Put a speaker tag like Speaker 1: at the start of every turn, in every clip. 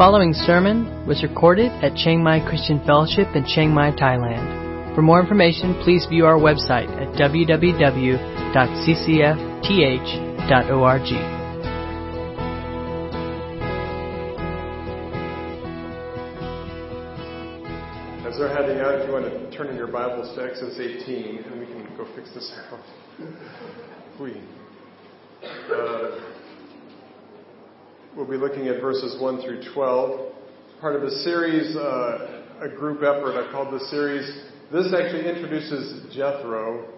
Speaker 1: following sermon was recorded at Chiang Mai Christian Fellowship in Chiang Mai, Thailand. For more information, please view our website at www.ccfth.org.
Speaker 2: As they're heading out, if you want to turn in your Bibles to Exodus 18, and we can go fix this out. We. Uh, we'll be looking at verses 1 through 12. Part of a series, uh, a group effort. I called the series. This actually introduces Jethro,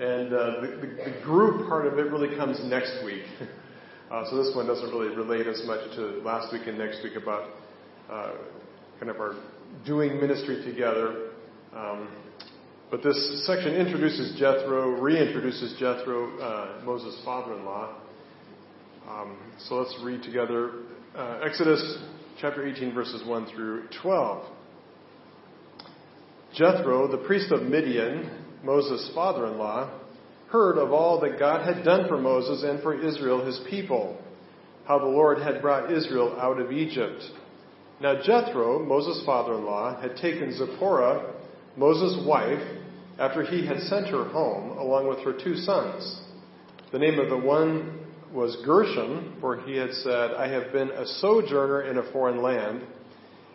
Speaker 2: and uh, the, the, the, group part of it really comes next week. Uh, so this one doesn't really relate as much to last week and next week about uh, kind of our doing ministry together. Um, but this section introduces Jethro, reintroduces Jethro, uh, Moses' father-in-law. Um, so let's read together uh, Exodus chapter 18, verses 1 through 12. Jethro, the priest of Midian, Moses' father in law, heard of all that God had done for Moses and for Israel, his people, how the Lord had brought Israel out of Egypt. Now Jethro, Moses' father in law, had taken Zipporah, Moses' wife, after he had sent her home, along with her two sons. The name of the one was Gershom, for he had said, I have been a sojourner in a foreign land.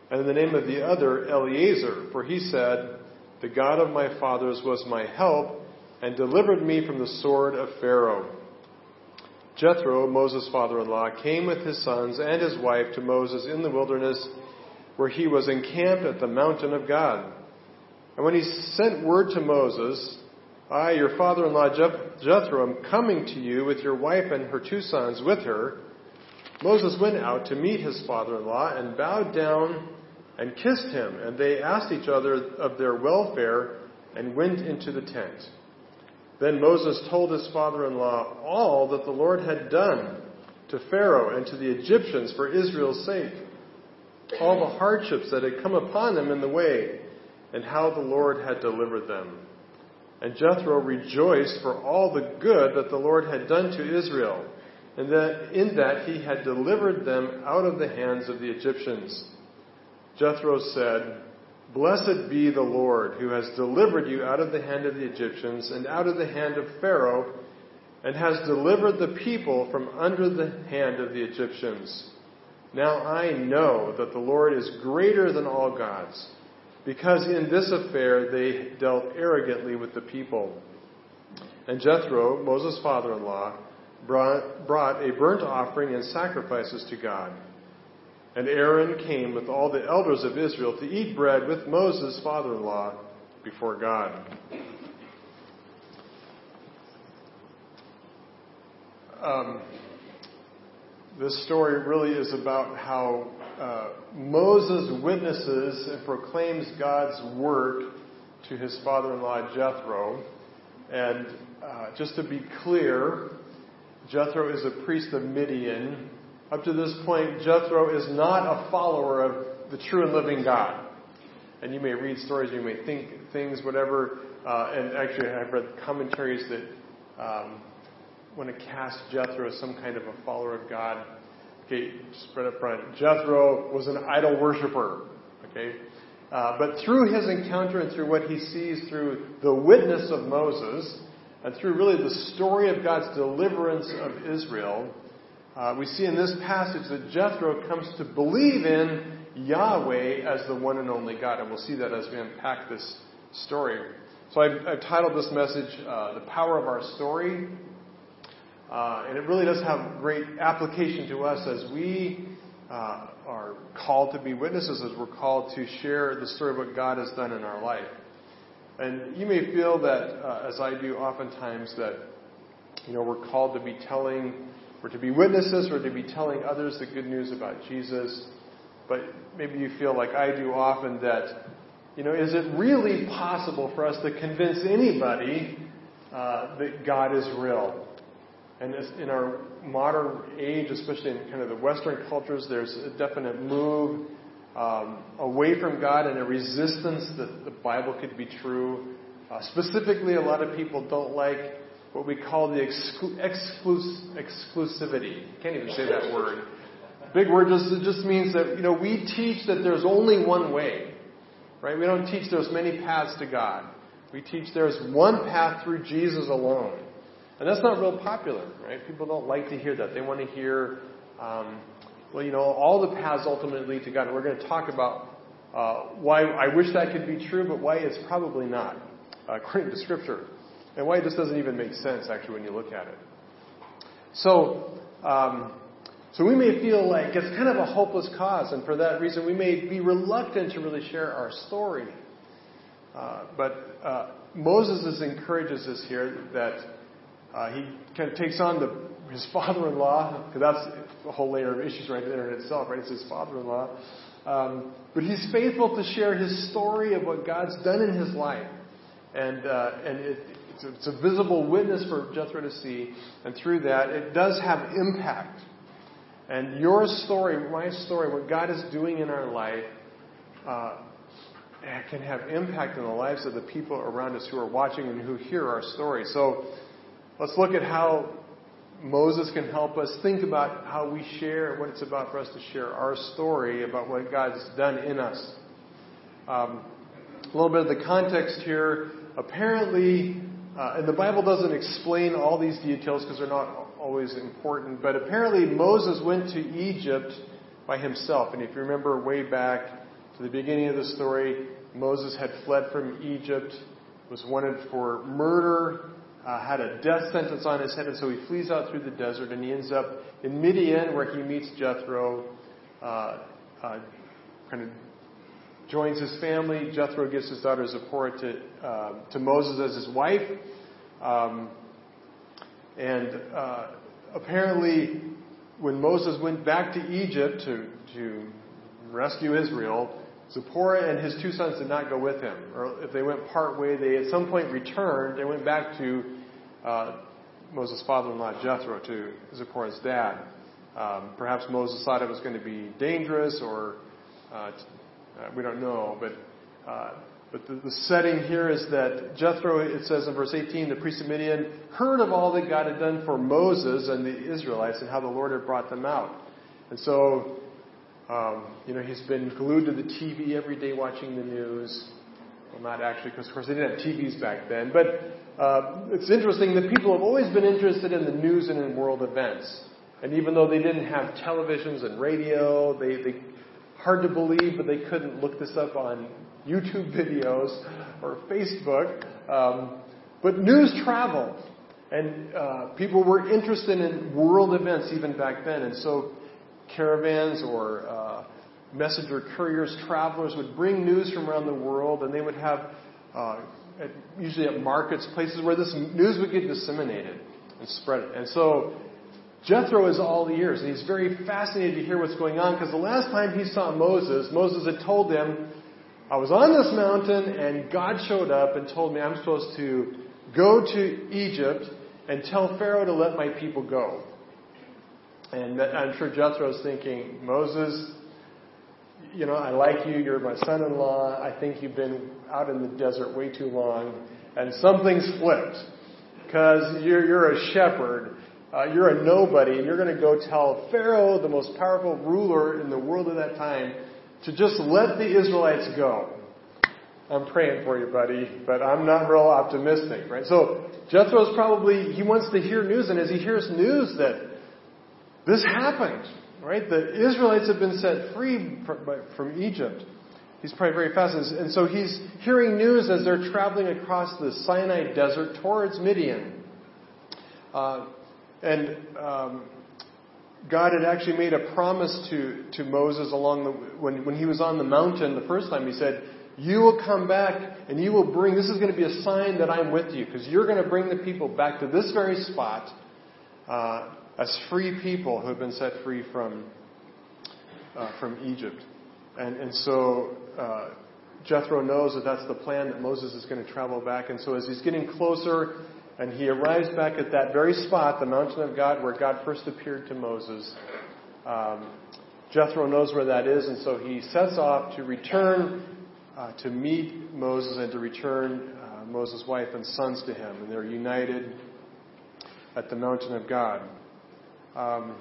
Speaker 2: And in the name of the other, Eleazar, for he said, The God of my fathers was my help and delivered me from the sword of Pharaoh. Jethro, Moses' father in law, came with his sons and his wife to Moses in the wilderness, where he was encamped at the mountain of God. And when he sent word to Moses, I, your father in law Jethro, am coming to you with your wife and her two sons with her. Moses went out to meet his father in law and bowed down and kissed him. And they asked each other of their welfare and went into the tent. Then Moses told his father in law all that the Lord had done to Pharaoh and to the Egyptians for Israel's sake, all the hardships that had come upon them in the way, and how the Lord had delivered them. And Jethro rejoiced for all the good that the Lord had done to Israel, and that in that he had delivered them out of the hands of the Egyptians. Jethro said, Blessed be the Lord, who has delivered you out of the hand of the Egyptians and out of the hand of Pharaoh, and has delivered the people from under the hand of the Egyptians. Now I know that the Lord is greater than all gods because in this affair they dealt arrogantly with the people. And Jethro, Moses' father in law, brought, brought a burnt offering and sacrifices to God. And Aaron came with all the elders of Israel to eat bread with Moses' father in law before God. Um, this story really is about how uh, Moses witnesses and proclaims God's work to his father in law Jethro. And uh, just to be clear, Jethro is a priest of Midian. Up to this point, Jethro is not a follower of the true and living God. And you may read stories, you may think things, whatever. Uh, and actually, I've read commentaries that um, want to cast Jethro as some kind of a follower of God. Okay, spread up front. Jethro was an idol worshiper. Okay, uh, but through his encounter and through what he sees through the witness of Moses, and through really the story of God's deliverance of Israel, uh, we see in this passage that Jethro comes to believe in Yahweh as the one and only God. And we'll see that as we unpack this story. So I've, I've titled this message, uh, The Power of Our Story. Uh, and it really does have great application to us as we uh, are called to be witnesses, as we're called to share the story of what God has done in our life. And you may feel that, uh, as I do oftentimes, that you know we're called to be telling, we're to be witnesses, we're to be telling others the good news about Jesus. But maybe you feel like I do often that, you know, is it really possible for us to convince anybody uh, that God is real? And in our modern age, especially in kind of the Western cultures, there's a definite move um, away from God and a resistance that the Bible could be true. Uh, specifically, a lot of people don't like what we call the exclu- exclus- exclusivity. Can't even say that word. big word just, it just means that, you know, we teach that there's only one way. Right? We don't teach there's many paths to God. We teach there's one path through Jesus alone. And that's not real popular, right? People don't like to hear that. They want to hear, um, well, you know, all the paths ultimately lead to God. And we're going to talk about uh, why I wish that could be true, but why it's probably not, uh, according to Scripture. And why just doesn't even make sense, actually, when you look at it. So, um, so we may feel like it's kind of a hopeless cause, and for that reason, we may be reluctant to really share our story. Uh, but uh, Moses encourages us here that uh, he kind of takes on the, his father-in-law, because that's a whole layer of issues right there in itself, right? It's his father-in-law. Um, but he's faithful to share his story of what God's done in his life. And, uh, and it, it's, a, it's a visible witness for Jethro to see. And through that, it does have impact. And your story, my story, what God is doing in our life, uh, can have impact in the lives of the people around us who are watching and who hear our story. So let's look at how Moses can help us think about how we share, what it's about for us to share our story about what God's done in us. Um, a little bit of the context here. Apparently, uh, and the Bible doesn't explain all these details because they're not always important, but apparently Moses went to Egypt by himself. And if you remember way back to the beginning of the story, Moses had fled from Egypt, was wanted for murder, uh, had a death sentence on his head, and so he flees out through the desert, and he ends up in Midian, where he meets Jethro, uh, uh, kind of joins his family. Jethro gives his daughter Zipporah to, uh, to Moses as his wife. Um, and uh, apparently, when Moses went back to Egypt to, to rescue Israel, Zipporah and his two sons did not go with him. Or if they went part way, they at some point returned. They went back to uh, Moses' father-in-law Jethro, to Zipporah's dad. Um, perhaps Moses thought it was going to be dangerous, or uh, uh, we don't know. But uh, but the, the, setting here is that Jethro, it says in verse 18, the priest of Midian heard of all that God had done for Moses and the Israelites and how the Lord had brought them out. And so um, you know, he's been glued to the TV every day watching the news. Well, not actually, because of course they didn't have TVs back then. But uh, it's interesting that people have always been interested in the news and in world events. And even though they didn't have televisions and radio, they, they hard to believe, but they couldn't look this up on YouTube videos or Facebook. Um, but news traveled, and uh, people were interested in world events even back then. And so caravans or uh, messenger couriers, travelers would bring news from around the world, and they would have, uh, at, usually at markets, places where this news would get disseminated and spread. It. And so Jethro is all ears, and he's very fascinated to hear what's going on because the last time he saw Moses, Moses had told him, I was on this mountain, and God showed up and told me I'm supposed to go to Egypt and tell Pharaoh to let my people go. And I'm sure Jethro's thinking, Moses, you know, I like you. You're my son-in-law. I think you've been out in the desert way too long, and something's flipped because you're you're a shepherd. Uh, you're a nobody, and you're going to go tell Pharaoh, the most powerful ruler in the world at that time, to just let the Israelites go. I'm praying for you, buddy, but I'm not real optimistic, right? So Jethro's probably he wants to hear news, and as he hears news that this happened, right? The Israelites have been set free from Egypt. He's probably very fascinated. And so he's hearing news as they're traveling across the Sinai desert towards Midian. Uh, and um, God had actually made a promise to, to Moses along the when, when he was on the mountain the first time. He said, "You will come back and you will bring. This is going to be a sign that I'm with you because you're going to bring the people back to this very spot." Uh, as free people who have been set free from, uh, from Egypt. And, and so uh, Jethro knows that that's the plan, that Moses is going to travel back. And so as he's getting closer and he arrives back at that very spot, the mountain of God, where God first appeared to Moses, um, Jethro knows where that is, and so he sets off to return uh, to meet Moses and to return uh, Moses' wife and sons to him. And they're united at the mountain of God. Um,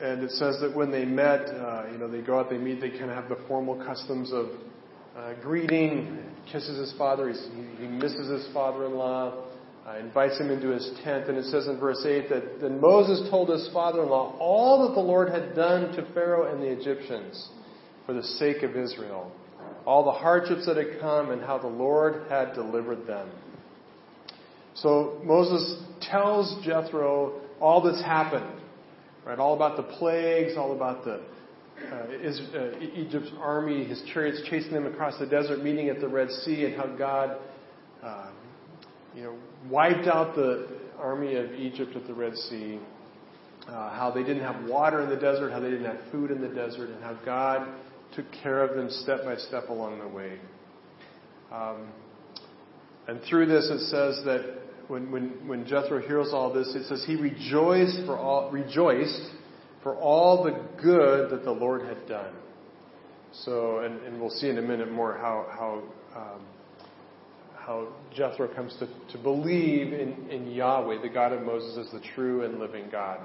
Speaker 2: and it says that when they met, uh, you know, they go out, they meet, they kind of have the formal customs of uh, greeting, kisses his father, He's, he, misses his father-in-law, uh, invites him into his tent, and it says in verse 8 that then Moses told his father-in-law all that the Lord had done to Pharaoh and the Egyptians for the sake of Israel, all the hardships that had come, and how the Lord had delivered them. So Moses tells Jethro all that's happened, right? All about the plagues, all about the uh, is, uh, Egypt's army, his chariots chasing them across the desert, meeting at the Red Sea, and how God, uh, you know, wiped out the army of Egypt at the Red Sea. Uh, how they didn't have water in the desert, how they didn't have food in the desert, and how God took care of them step by step along the way. Um, and through this, it says that when, when, when Jethro hears all this, it says he rejoiced for all, rejoiced for all the good that the Lord had done. So, and, and we'll see in a minute more how, how, um, how Jethro comes to, to believe in, in Yahweh, the God of Moses, as the true and living God.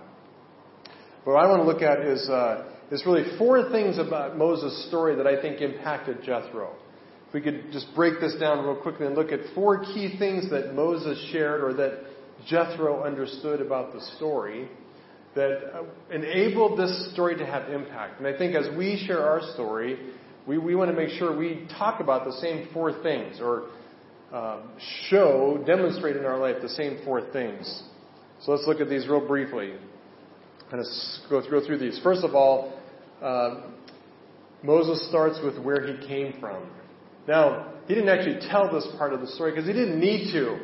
Speaker 2: But what I want to look at is, uh, is really four things about Moses' story that I think impacted Jethro. If we could just break this down real quickly and look at four key things that Moses shared or that Jethro understood about the story that uh, enabled this story to have impact. And I think as we share our story, we, we want to make sure we talk about the same four things or um, show, demonstrate in our life the same four things. So let's look at these real briefly. Kind of go through, go through these. First of all, uh, Moses starts with where he came from. Now, he didn't actually tell this part of the story because he didn't need to.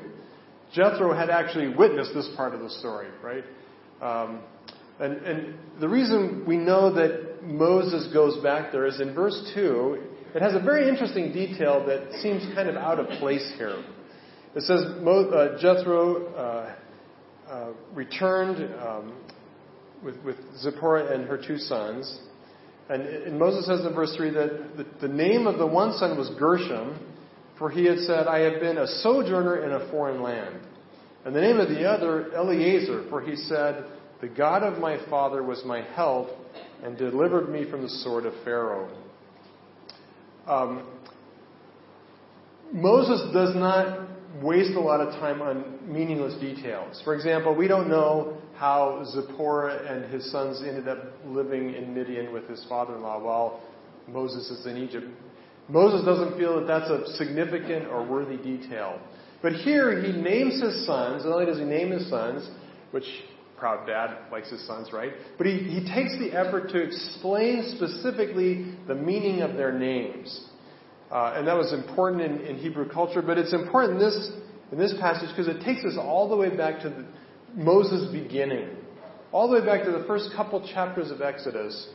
Speaker 2: Jethro had actually witnessed this part of the story, right? Um, and, and the reason we know that Moses goes back there is in verse 2, it has a very interesting detail that seems kind of out of place here. It says uh, Jethro uh, uh, returned um, with, with Zipporah and her two sons. And, and, Moses says in verse 3 that the, the name of the one son was Gershom, for he had said, I have been a sojourner in a foreign land. And the name of the other, Eleazar, for he said, The God of my father was my help and delivered me from the sword of Pharaoh. Um, Moses does not waste a lot of time on meaningless details. For example, we don't know how Zipporah and his sons ended up living in Midian with his father in law while Moses is in Egypt. Moses doesn't feel that that's a significant or worthy detail. But here he names his sons. Not only does he name his sons, which proud dad likes his sons, right? But he, he takes the effort to explain specifically the meaning of their names. Uh, and that was important in, in, Hebrew culture, but it's important in this, in this passage because it takes us all the way back to the, Moses' beginning. All the way back to the first couple chapters of Exodus,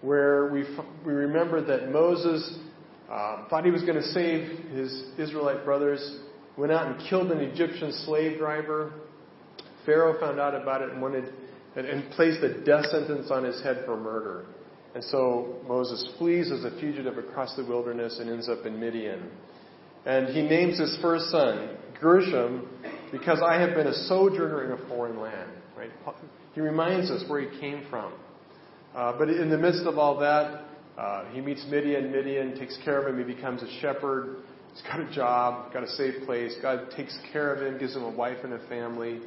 Speaker 2: where we, we remember that Moses uh, thought he was going to save his Israelite brothers went out and killed an Egyptian slave driver. Pharaoh found out about it and wanted and, and placed a death sentence on his head for murder. And so Moses flees as a fugitive across the wilderness and ends up in Midian. And he names his first son Gershom because I have been a sojourner in a foreign land. Right? He reminds us where he came from. Uh, but in the midst of all that, uh, he meets Midian. Midian takes care of him. He becomes a shepherd. He's got a job, got a safe place. God takes care of him, gives him a wife and a family.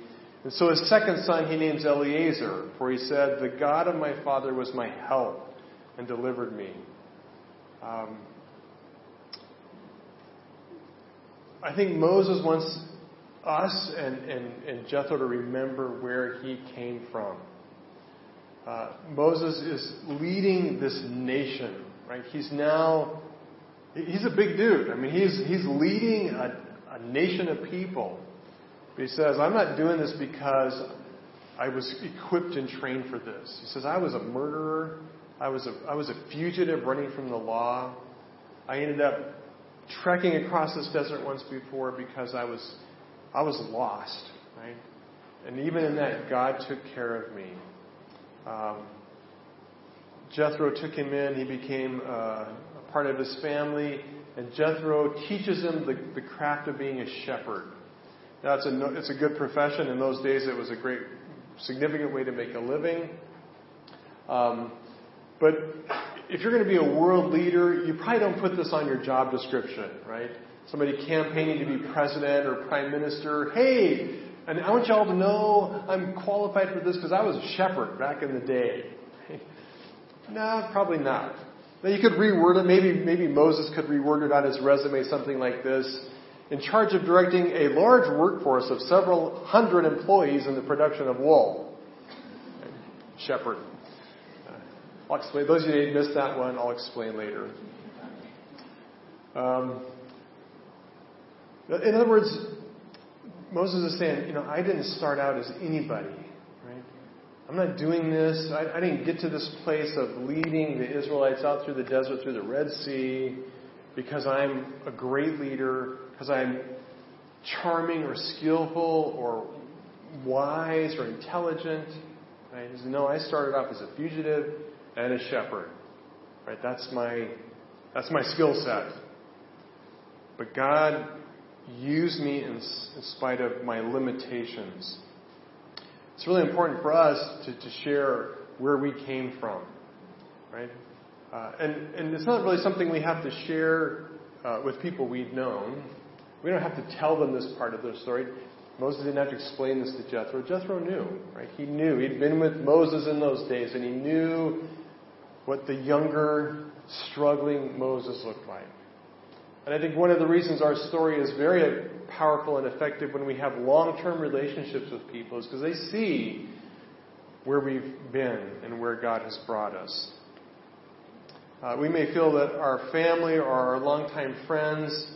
Speaker 2: And so his second son he names Eleazar, for he said, The God of my father was my help and delivered me. Um, I think Moses wants us and, and, and Jethro to remember where he came from. Uh, Moses is leading this nation, right? He's now He's a big dude. I mean, he's, he's leading a, a nation of people. But he says, I'm not doing this because I was equipped and trained for this. He says, I was a murderer. I was a, I was a fugitive running from the law. I ended up trekking across this desert once before because I was, I was lost, right? And even in that, God took care of me. Um, Jethro took him in. He became uh, a part of his family, and Jethro teaches him the, the craft of being a shepherd. Now, it's a, it's a good profession. In those days, it was a great, significant way to make a living. Um, but if you're going to be a world leader, you probably don't put this on your job description, right? Somebody campaigning to be president or prime minister. Hey, and I want y'all to know I'm qualified for this because I was a shepherd back in the day. no, probably not. Now you could reword it. Maybe, maybe Moses could reword it on his resume something like this. In charge of directing a large workforce of several hundred employees in the production of wool. Shepherd. I'll explain. Those of you who missed that one, I'll explain later. Um, Uh, in other words, Moses is saying, you know, I didn't start out as anybody, right? I'm not doing this. I, I didn't get to this place of leading the Israelites out through the desert, through the Red Sea, because I'm a great leader, because I'm charming or skillful or wise or intelligent. Right? Says, no, I started off as a fugitive and a shepherd. Right? That's my that's my skill set. But God used me in, in spite of my limitations. It's really important for us to, to share where we came from, right? Uh, and, and it's not really something we have to share uh, with people we've known. We don't have to tell them this part of their story. Moses didn't have to explain this to Jethro. Jethro knew, right? He knew. He'd been with Moses in those days, and he knew what the younger, struggling Moses looked like. And I think one of the reasons our story is very powerful and effective when we have long term relationships with people is because they see where we've been and where God has brought us. Uh, we may feel that our family or our longtime friends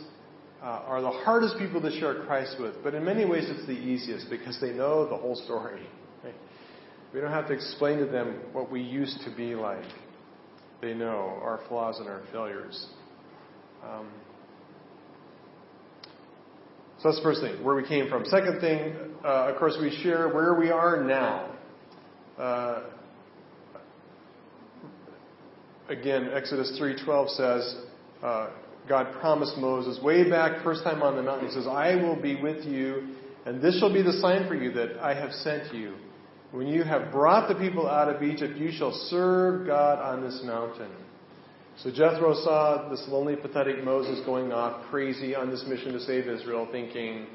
Speaker 2: uh, are the hardest people to share Christ with, but in many ways it's the easiest because they know the whole story. Right? We don't have to explain to them what we used to be like. They know our flaws and our failures. Um, so that's the first thing, where we came from. Second thing, uh, of course, we share where we are now. Uh, again, Exodus 3:12 says, uh, God promised Moses way back, first time on the mountain. He says, "I will be with you, and this shall be the sign for you that I have sent you. When you have brought the people out of Egypt, you shall serve God on this mountain." So Jethro saw this lonely, pathetic Moses going off crazy on this mission to save Israel, thinking,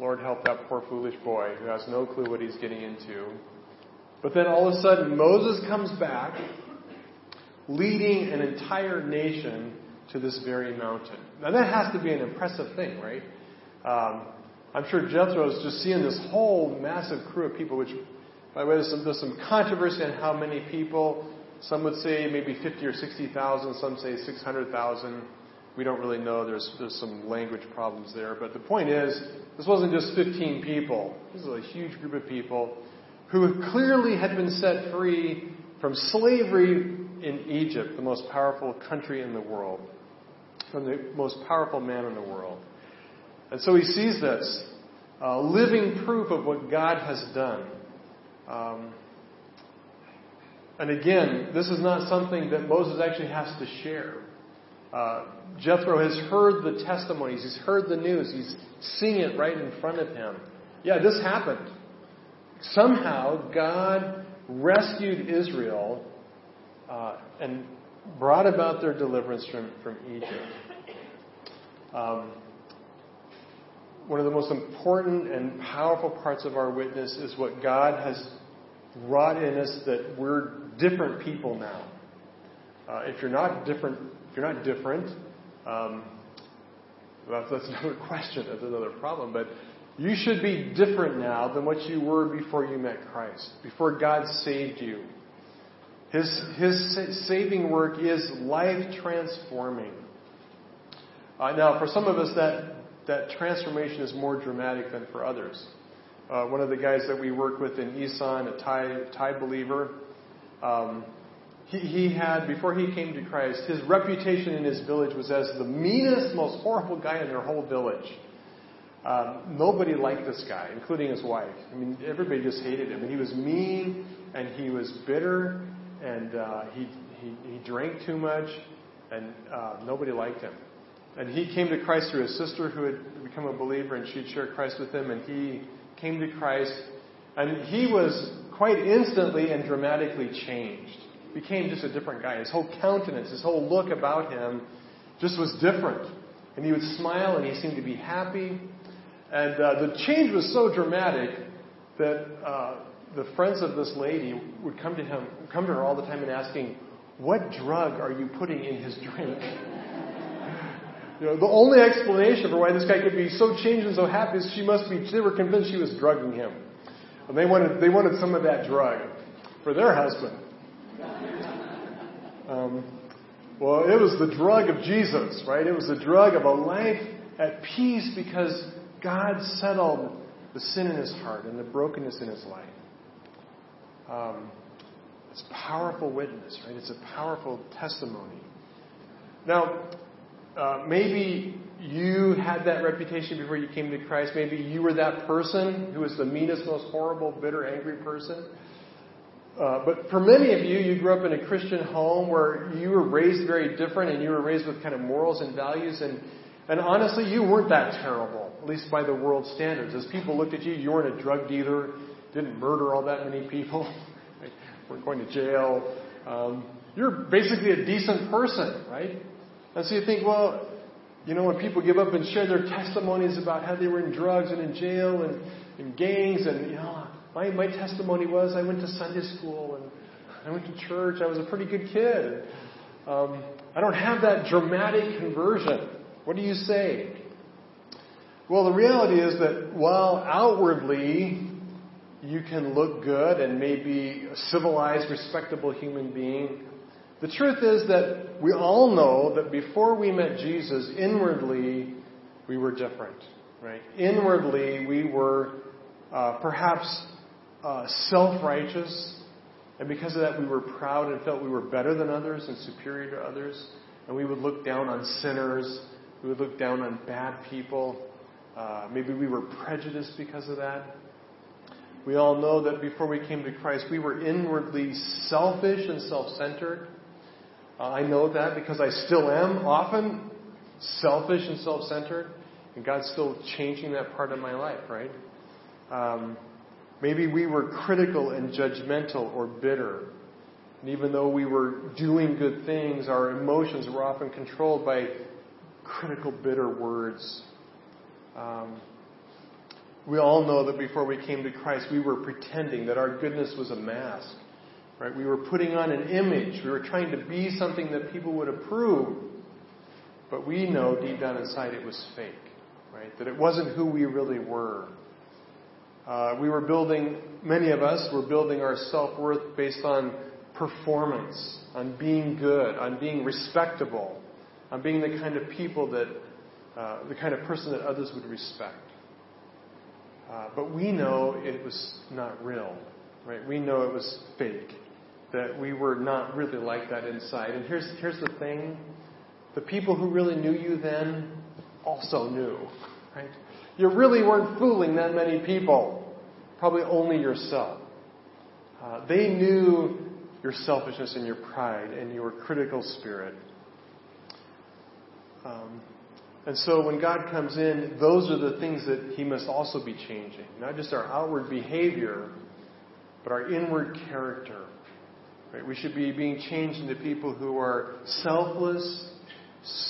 Speaker 2: Lord, help that poor, foolish boy who has no clue what he's getting into. But then all of a sudden, Moses comes back, leading an entire nation to this very mountain. Now, that has to be an impressive thing, right? Um, I'm sure Jethro is just seeing this whole massive crew of people, which, by the way, there's some, there's some controversy on how many people. Some would say maybe 50 or 60,000. Some say 600,000. We don't really know. There's, there's some language problems there. But the point is, this wasn't just 15 people. This is a huge group of people who clearly had been set free from slavery in Egypt, the most powerful country in the world, from the most powerful man in the world. And so he sees this, uh, living proof of what God has done. Um, and again, this is not something that Moses actually has to share. Uh, Jethro has heard the testimonies, he's heard the news, he's seeing it right in front of him. Yeah, this happened. Somehow, God rescued Israel uh, and brought about their deliverance from, from Egypt. Um, one of the most important and powerful parts of our witness is what God has wrought in us that we're different people now. Uh, if you're not different, if you're not different, um, well, that's another question. That's another problem. But you should be different now than what you were before you met Christ, before God saved you. His, his saving work is life transforming. Uh, now, for some of us, that, that transformation is more dramatic than for others. Uh, one of the guys that we work with in Isan, a Thai, Thai believer, um, he, he had, before he came to Christ, his reputation in his village was as the meanest, most horrible guy in their whole village. Um, nobody liked this guy, including his wife. I mean, everybody just hated him. And he was mean, and he was bitter, and uh, he, he, he drank too much, and uh, nobody liked him. And he came to Christ through his sister who had become a believer, and she'd shared Christ with him, and he came to Christ. And he was quite instantly and dramatically changed. Became just a different guy. His whole countenance, his whole look about him just was different. And he would smile and he seemed to be happy. And uh, the change was so dramatic that uh, the friends of this lady would come to him, come to her all the time and asking, "What drug are you putting in his drink?" you know, the only explanation for why this guy could be so changed and so happy is she must be. They were convinced she was drugging him, and they wanted they wanted some of that drug for their husband. Um, well, it was the drug of Jesus, right? It was the drug of a life at peace because God settled the sin in his heart and the brokenness in his life. Um, it's powerful witness, right? It's a powerful testimony. Now, uh, maybe you had that reputation before you came to Christ. Maybe you were that person who was the meanest, most horrible, bitter, angry person. Uh, but for many of you, you grew up in a Christian home where you were raised very different and you were raised with kind of morals and values. And, and honestly, you weren't that terrible, at least by the world standards. As people looked at you, you weren't a drug dealer, didn't murder all that many people, weren't going to jail. Um, you're basically a decent person, right? And so you think, well, you know, when people give up and share their testimonies about how they were in drugs and in jail and in gangs and, you know, my, my testimony was I went to Sunday school and I went to church. I was a pretty good kid. Um, I don't have that dramatic conversion. What do you say? Well, the reality is that while outwardly you can look good and maybe a civilized, respectable human being, the truth is that we all know that before we met Jesus, inwardly we were different. Right? Inwardly we were uh, perhaps uh, self righteous, and because of that, we were proud and felt we were better than others and superior to others. And we would look down on sinners, we would look down on bad people. Uh, maybe we were prejudiced because of that. We all know that before we came to Christ, we were inwardly selfish and self centered. Uh, I know that because I still am often selfish and self centered, and God's still changing that part of my life, right? Um, Maybe we were critical and judgmental or bitter. And even though we were doing good things, our emotions were often controlled by critical, bitter words. Um, we all know that before we came to Christ, we were pretending that our goodness was a mask. Right? We were putting on an image. We were trying to be something that people would approve. But we know deep down inside it was fake. Right? That it wasn't who we really were. Uh, we were building, many of us were building our self worth based on performance, on being good, on being respectable, on being the kind of people that, uh, the kind of person that others would respect. Uh, but we know it was not real, right? We know it was fake, that we were not really like that inside. And here's, here's the thing the people who really knew you then also knew, right? You really weren't fooling that many people, probably only yourself. Uh, they knew your selfishness and your pride and your critical spirit. Um, and so when God comes in, those are the things that He must also be changing. Not just our outward behavior, but our inward character. Right? We should be being changed into people who are selfless,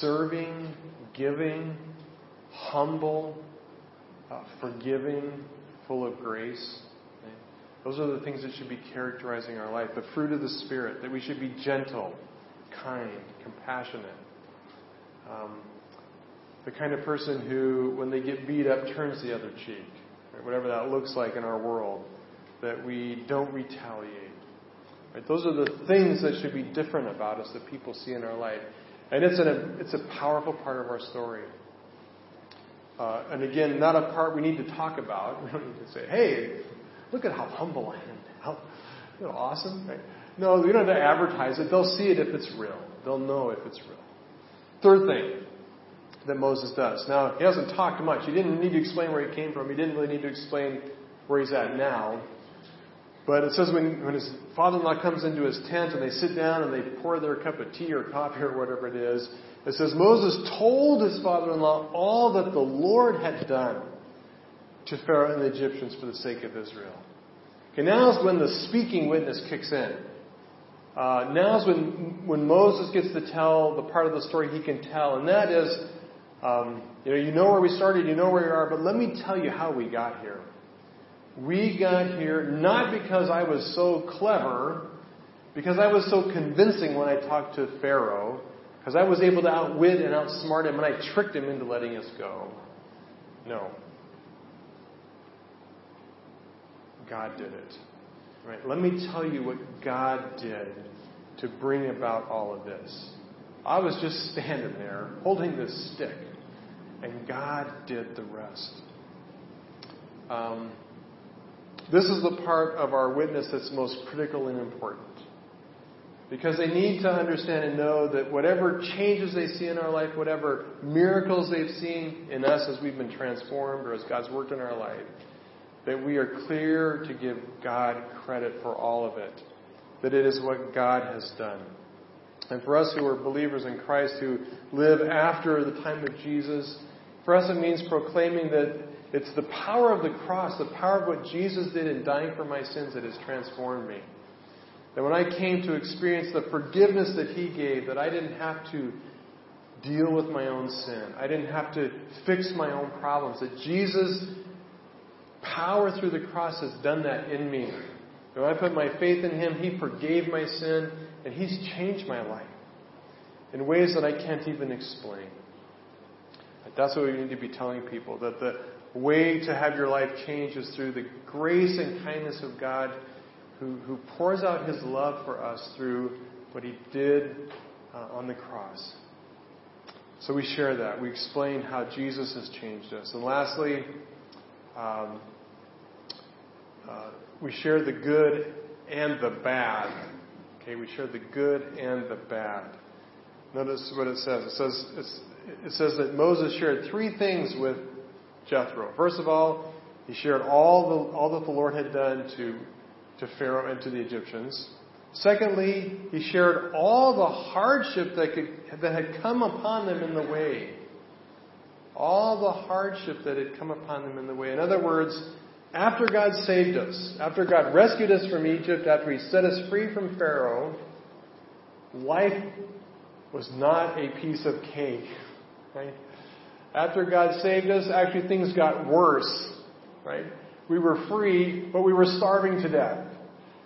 Speaker 2: serving, giving, humble, uh, forgiving, full of grace. Those are the things that should be characterizing our life. The fruit of the Spirit, that we should be gentle, kind, compassionate. Um, the kind of person who, when they get beat up, turns the other cheek. Right? Whatever that looks like in our world, that we don't retaliate. Right? Those are the things that should be different about us that people see in our life. And it's, an, it's a powerful part of our story. Uh, and again, not a part we need to talk about. We don't need to say, hey, look at how humble I am. Know, awesome. Right? No, we don't have to advertise it. They'll see it if it's real. They'll know if it's real. Third thing that Moses does. Now, he hasn't talked much. He didn't need to explain where he came from. He didn't really need to explain where he's at now. But it says when, when his father-in-law comes into his tent and they sit down and they pour their cup of tea or coffee or whatever it is, it says Moses told his father-in-law all that the Lord had done to Pharaoh and the Egyptians for the sake of Israel. Okay, now is when the speaking witness kicks in. Uh, now is when, when Moses gets to tell the part of the story he can tell, and that is, um, you know, you know where we started, you know where you are, but let me tell you how we got here. We got here not because I was so clever, because I was so convincing when I talked to Pharaoh, because I was able to outwit and outsmart him, and I tricked him into letting us go. No. God did it. Right? Let me tell you what God did to bring about all of this. I was just standing there holding this stick, and God did the rest. Um, this is the part of our witness that's most critical and important. Because they need to understand and know that whatever changes they see in our life, whatever miracles they've seen in us as we've been transformed or as God's worked in our life, that we are clear to give God credit for all of it. That it is what God has done. And for us who are believers in Christ, who live after the time of Jesus, for us it means proclaiming that it's the power of the cross, the power of what Jesus did in dying for my sins that has transformed me. That when I came to experience the forgiveness that He gave, that I didn't have to deal with my own sin. I didn't have to fix my own problems. That Jesus' power through the cross has done that in me. When I put my faith in Him, He forgave my sin, and He's changed my life in ways that I can't even explain. That's what we need to be telling people that the way to have your life change is through the grace and kindness of God who, who pours out his love for us through what he did uh, on the cross. So we share that. We explain how Jesus has changed us. And lastly, um, uh, we share the good and the bad. Okay, we share the good and the bad. Notice what it says. It says it says that Moses shared three things with Jethro. First of all, he shared all the, all that the Lord had done to, to Pharaoh and to the Egyptians. Secondly, he shared all the hardship that, could, that had come upon them in the way. All the hardship that had come upon them in the way. In other words, after God saved us, after God rescued us from Egypt, after He set us free from Pharaoh, life was not a piece of cake. Right? After God saved us, actually things got worse, right? We were free, but we were starving to death.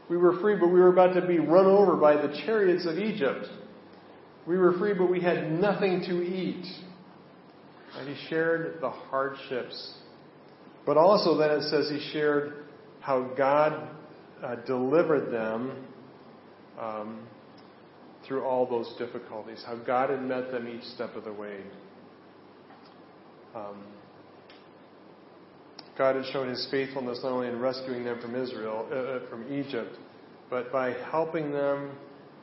Speaker 2: We were free, but we were about to be run over by the chariots of Egypt. We were free, but we had nothing to eat. And he shared the hardships. But also then it says he shared how God uh, delivered them um, through all those difficulties, how God had met them each step of the way. Um, God had shown His faithfulness not only in rescuing them from Israel, uh, uh, from Egypt, but by helping them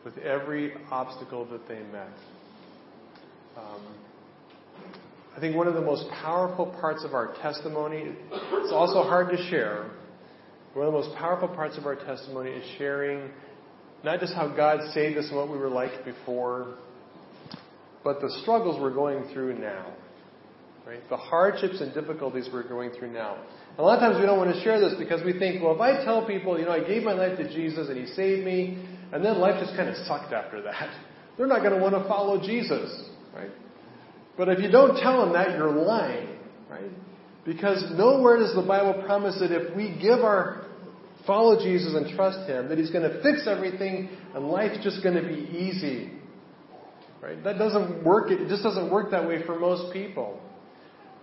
Speaker 2: with every obstacle that they met. Um, I think one of the most powerful parts of our testimony, it's also hard to share. One of the most powerful parts of our testimony is sharing not just how God saved us and what we were like before, but the struggles we're going through now. Right? The hardships and difficulties we're going through now. A lot of times we don't want to share this because we think, well, if I tell people, you know, I gave my life to Jesus and He saved me, and then life just kind of sucked after that, they're not going to want to follow Jesus. Right? But if you don't tell them that, you're lying. Right? Because nowhere does the Bible promise that if we give our follow Jesus and trust Him, that He's going to fix everything and life's just going to be easy. Right? That doesn't work. It just doesn't work that way for most people.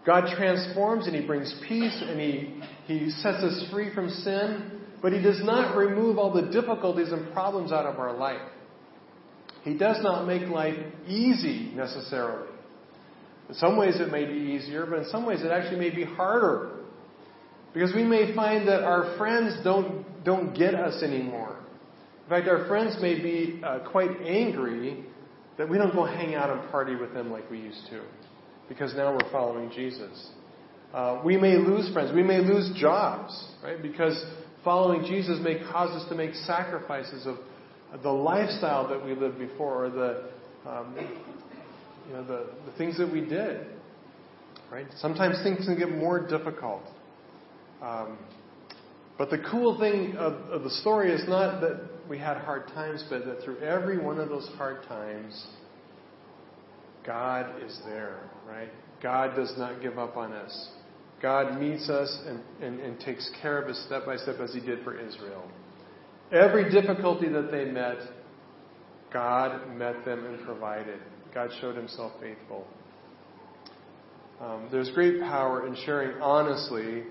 Speaker 2: God transforms and He brings peace and He, he sets us free from sin, but He does not remove all the difficulties and problems out of our life. He does not make life easy necessarily. In some ways it may be easier, but in some ways it actually may be harder. Because we may find that our friends don't, don't get us anymore. In fact, our friends may be uh, quite angry that we don't go hang out and party with them like we used to because now we're following Jesus. Uh, we may lose friends. We may lose jobs, right? Because following Jesus may cause us to make sacrifices of the lifestyle that we lived before or the, um, you know, the, the things that we did, right? Sometimes things can get more difficult. Um, But the cool thing of, of the story is not that we had hard times, but that through every one of those hard times, God is there, right? God does not give up on us. God meets us and, and, and takes care of us step by step as He did for Israel. Every difficulty that they met, God met them and provided. God showed Himself faithful. Um, there's great power in sharing honestly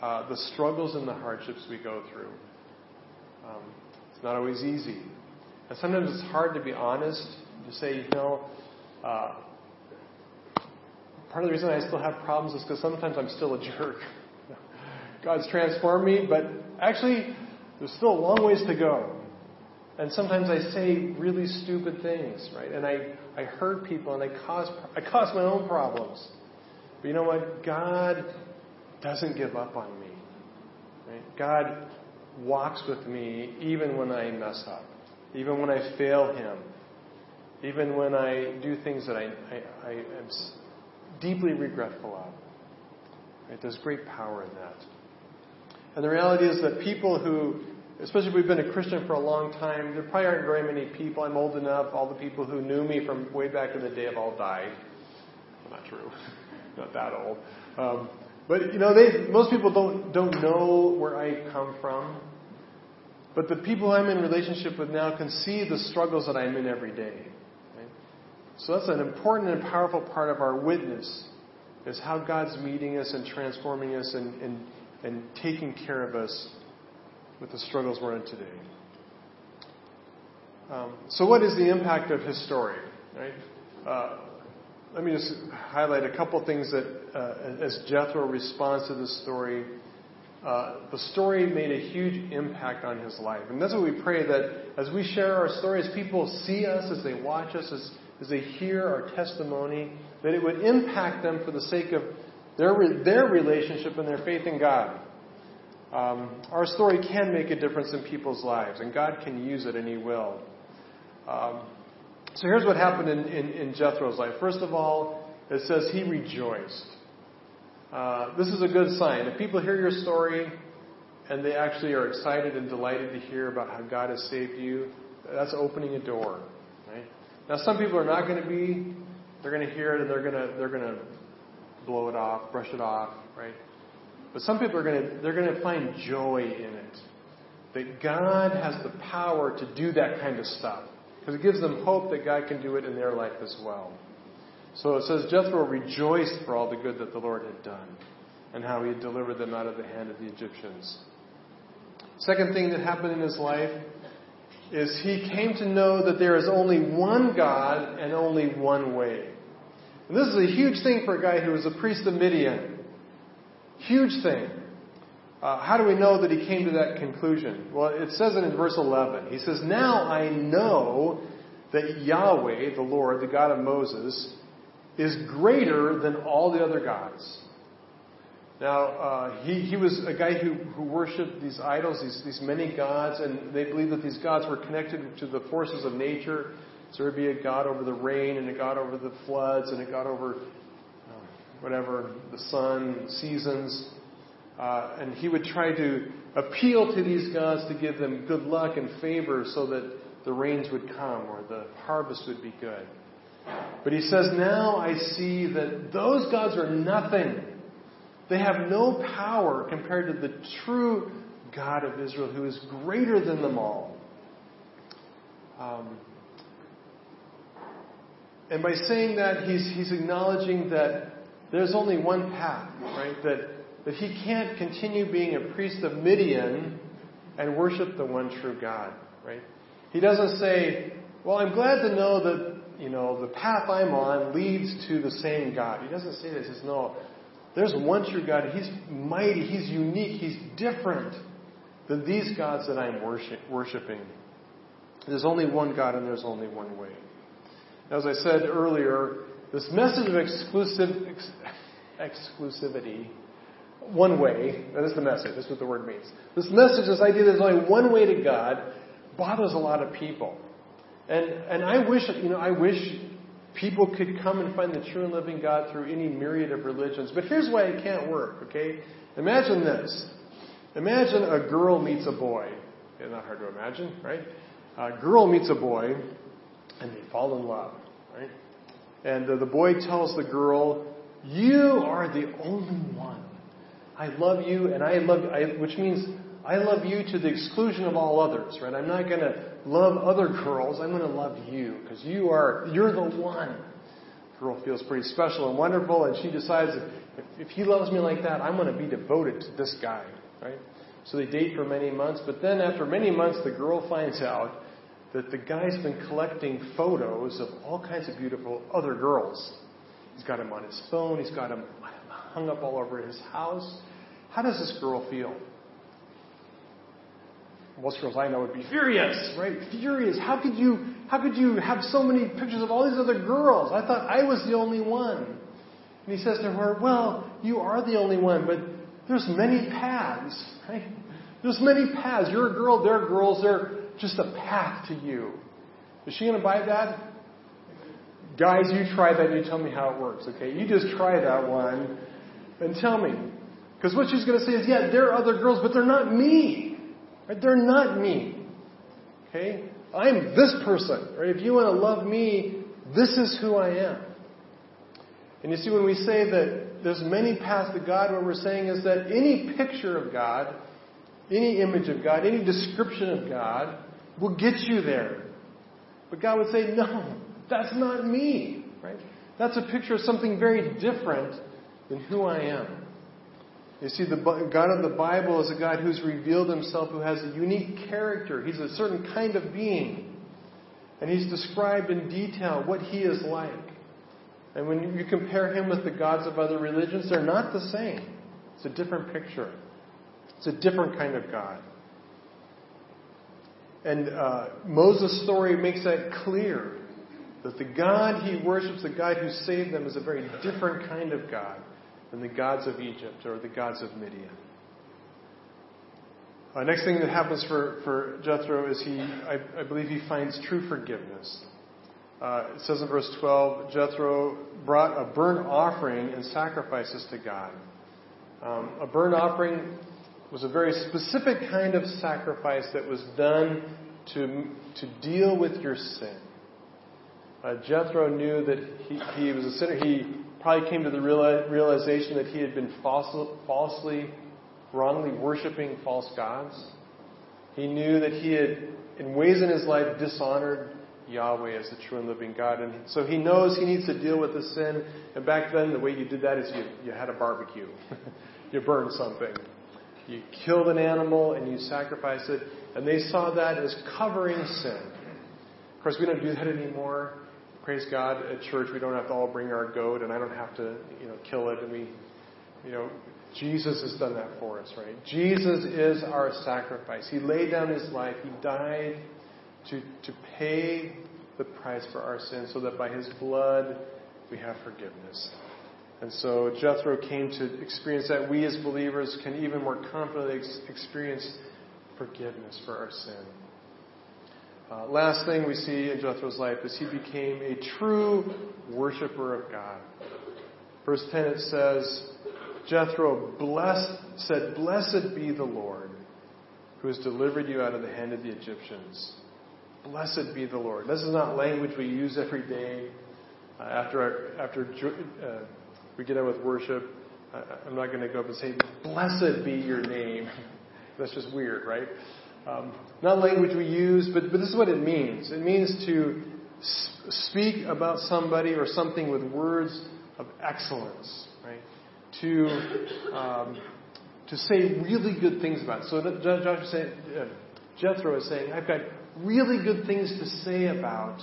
Speaker 2: uh, the struggles and the hardships we go through. Um, it's not always easy. And sometimes it's hard to be honest, to say, you know, uh, part of the reason I still have problems is because sometimes I'm still a jerk. God's transformed me, but actually, there's still a long ways to go. And sometimes I say really stupid things, right? And I, I hurt people and I cause, I cause my own problems. But you know what? God doesn't give up on me. Right? God walks with me even when I mess up, even when I fail Him, even when I do things that I, I, I am deeply regretful of. Right? There's great power in that. And the reality is that people who, especially if we've been a Christian for a long time, there probably aren't very many people. I'm old enough. All the people who knew me from way back in the day have all died. Well, not true. not that old. Um, but you know, they most people don't don't know where I come from. But the people I'm in relationship with now can see the struggles that I'm in every day. So that's an important and powerful part of our witness is how God's meeting us and transforming us and, and, and taking care of us with the struggles we're in today. Um, so, what is the impact of his story? Right? Uh, let me just highlight a couple things that, uh, as Jethro responds to this story, uh, the story made a huge impact on his life. And that's what we pray that as we share our stories, people see us, as they watch us, as, as they hear our testimony, that it would impact them for the sake of their, their relationship and their faith in God. Um, our story can make a difference in people's lives, and God can use it, and He will. Um, so here's what happened in, in, in Jethro's life. First of all, it says he rejoiced. Uh, this is a good sign. If people hear your story and they actually are excited and delighted to hear about how God has saved you, that's opening a door. Now, some people are not going to be. They're going to hear it and they're going to they're going to blow it off, brush it off, right? But some people are going to they're going to find joy in it. That God has the power to do that kind of stuff. Because it gives them hope that God can do it in their life as well. So it says Jethro rejoiced for all the good that the Lord had done and how he had delivered them out of the hand of the Egyptians. Second thing that happened in his life is he came to know that there is only one God and only one way. And this is a huge thing for a guy who was a priest of Midian. Huge thing. Uh, how do we know that he came to that conclusion? Well, it says it in verse 11. He says, Now I know that Yahweh, the Lord, the God of Moses, is greater than all the other gods. Now, uh, he, he was a guy who, who worshipped these idols, these, these many gods, and they believed that these gods were connected to the forces of nature. So there would be a god over the rain, and a god over the floods, and a god over uh, whatever, the sun, seasons. Uh, and he would try to appeal to these gods to give them good luck and favor so that the rains would come or the harvest would be good. But he says, Now I see that those gods are nothing. They have no power compared to the true God of Israel who is greater than them all. Um, and by saying that, he's, he's acknowledging that there's only one path, right? That that he can't continue being a priest of Midian and worship the one true God, right? He doesn't say, well, I'm glad to know that, you know, the path I'm on leads to the same God. He doesn't say this. He says, no, there's one true God. He's mighty. He's unique. He's different than these gods that I'm worship, worshiping. There's only one God and there's only one way. As I said earlier, this message of exclusive, ex, exclusivity one way. That is the message. That's what the word means. This message, this idea there's only one way to God, bothers a lot of people. And and I wish you know I wish people could come and find the true and living God through any myriad of religions. But here's why it can't work. Okay, imagine this: Imagine a girl meets a boy. It's not hard to imagine, right? A girl meets a boy, and they fall in love, right? And the boy tells the girl, "You are the only one. I love you, and I love, I, which means I love you to the exclusion of all others, right? I'm not going to love other girls. I'm going to love you because you are, you're the one." Girl feels pretty special and wonderful, and she decides if, if he loves me like that, I'm going to be devoted to this guy, right? So they date for many months, but then after many months, the girl finds out that the guy's been collecting photos of all kinds of beautiful other girls. He's got them on his phone, he's got them hung up all over his house. How does this girl feel? Most girls I know would be furious, right? Furious. How could you how could you have so many pictures of all these other girls? I thought I was the only one. And he says to her, Well, you are the only one, but there's many paths, right? There's many paths. You're a girl, they're girls, they're just a path to you. Is she going to buy that? Guys, you try that and you tell me how it works, okay? You just try that one and tell me. Because what she's going to say is, yeah, there are other girls, but they're not me. Right? They're not me. Okay? I'm this person. Right? If you want to love me, this is who I am. And you see, when we say that there's many paths to God, what we're saying is that any picture of God, any image of God, any description of God will get you there. But God would say, no, that's not me. Right? That's a picture of something very different than who I am. You see, the God of the Bible is a God who's revealed himself, who has a unique character. He's a certain kind of being. And he's described in detail what he is like. And when you compare him with the gods of other religions, they're not the same. It's a different picture. It's a different kind of God. And uh, Moses' story makes that clear that the God he worships, the God who saved them, is a very different kind of God than the gods of Egypt or the gods of Midian. Uh, next thing that happens for, for Jethro is he, I, I believe he finds true forgiveness. Uh, it says in verse 12, Jethro brought a burnt offering and sacrifices to God. Um, a burnt offering was a very specific kind of sacrifice that was done to, to deal with your sin. Uh, Jethro knew that he, he was a sinner. He probably came to the realization that he had been falsely, wrongly worshiping false gods. He knew that he had, in ways in his life, dishonored Yahweh as the true and living God. And so he knows he needs to deal with the sin. And back then, the way you did that is you, you had a barbecue. you burned something. You killed an animal and you sacrificed it. And they saw that as covering sin. Of course, we don't do that anymore. Praise God, at church we don't have to all bring our goat, and I don't have to, you know, kill it. And we, you know, Jesus has done that for us, right? Jesus is our sacrifice. He laid down His life. He died to, to pay the price for our sins so that by his blood we have forgiveness. And so Jethro came to experience that we as believers can even more confidently ex- experience forgiveness for our sin. Uh, last thing we see in Jethro's life is he became a true worshiper of God. Verse 10 it says, Jethro blessed, said, Blessed be the Lord who has delivered you out of the hand of the Egyptians Blessed be the Lord. This is not language we use every day. Uh, after our, after uh, we get out with worship, uh, I'm not going to go up and say, Blessed be your name. That's just weird, right? Um, not language we use, but, but this is what it means. It means to speak about somebody or something with words of excellence, right? To um, to say really good things about it. So uh, Jethro is saying, I've got really good things to say about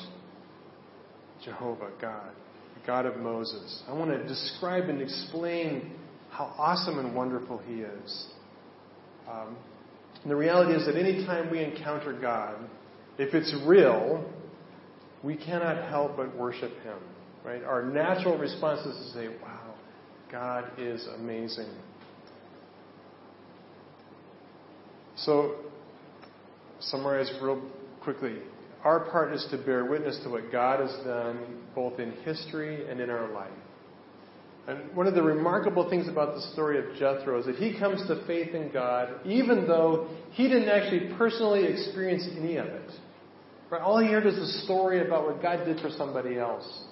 Speaker 2: Jehovah God, the God of Moses. I want to describe and explain how awesome and wonderful He is. Um, and the reality is that any time we encounter God, if it's real, we cannot help but worship Him. Right? Our natural response is to say, "Wow, God is amazing." So, summarize real quickly. Our part is to bear witness to what God has done both in history and in our life. And one of the remarkable things about the story of Jethro is that he comes to faith in God even though he didn't actually personally experience any of it. Right? All he heard is a story about what God did for somebody else.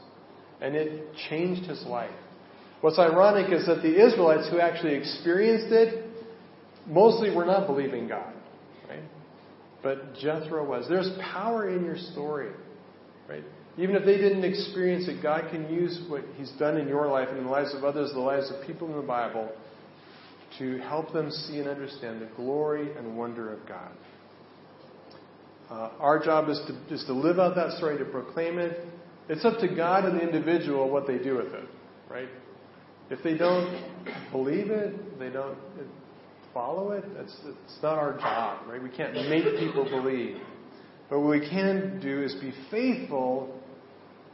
Speaker 2: And it changed his life. What's ironic is that the Israelites who actually experienced it mostly were not believing God. Right? But Jethro was. There's power in your story. Right? Even if they didn't experience it, God can use what He's done in your life and in the lives of others, the lives of people in the Bible, to help them see and understand the glory and wonder of God. Uh, our job is to, is to live out that story, to proclaim it. It's up to God and the individual what they do with it, right? If they don't believe it, they don't follow it, it's, it's not our job, right? We can't make people believe. But what we can do is be faithful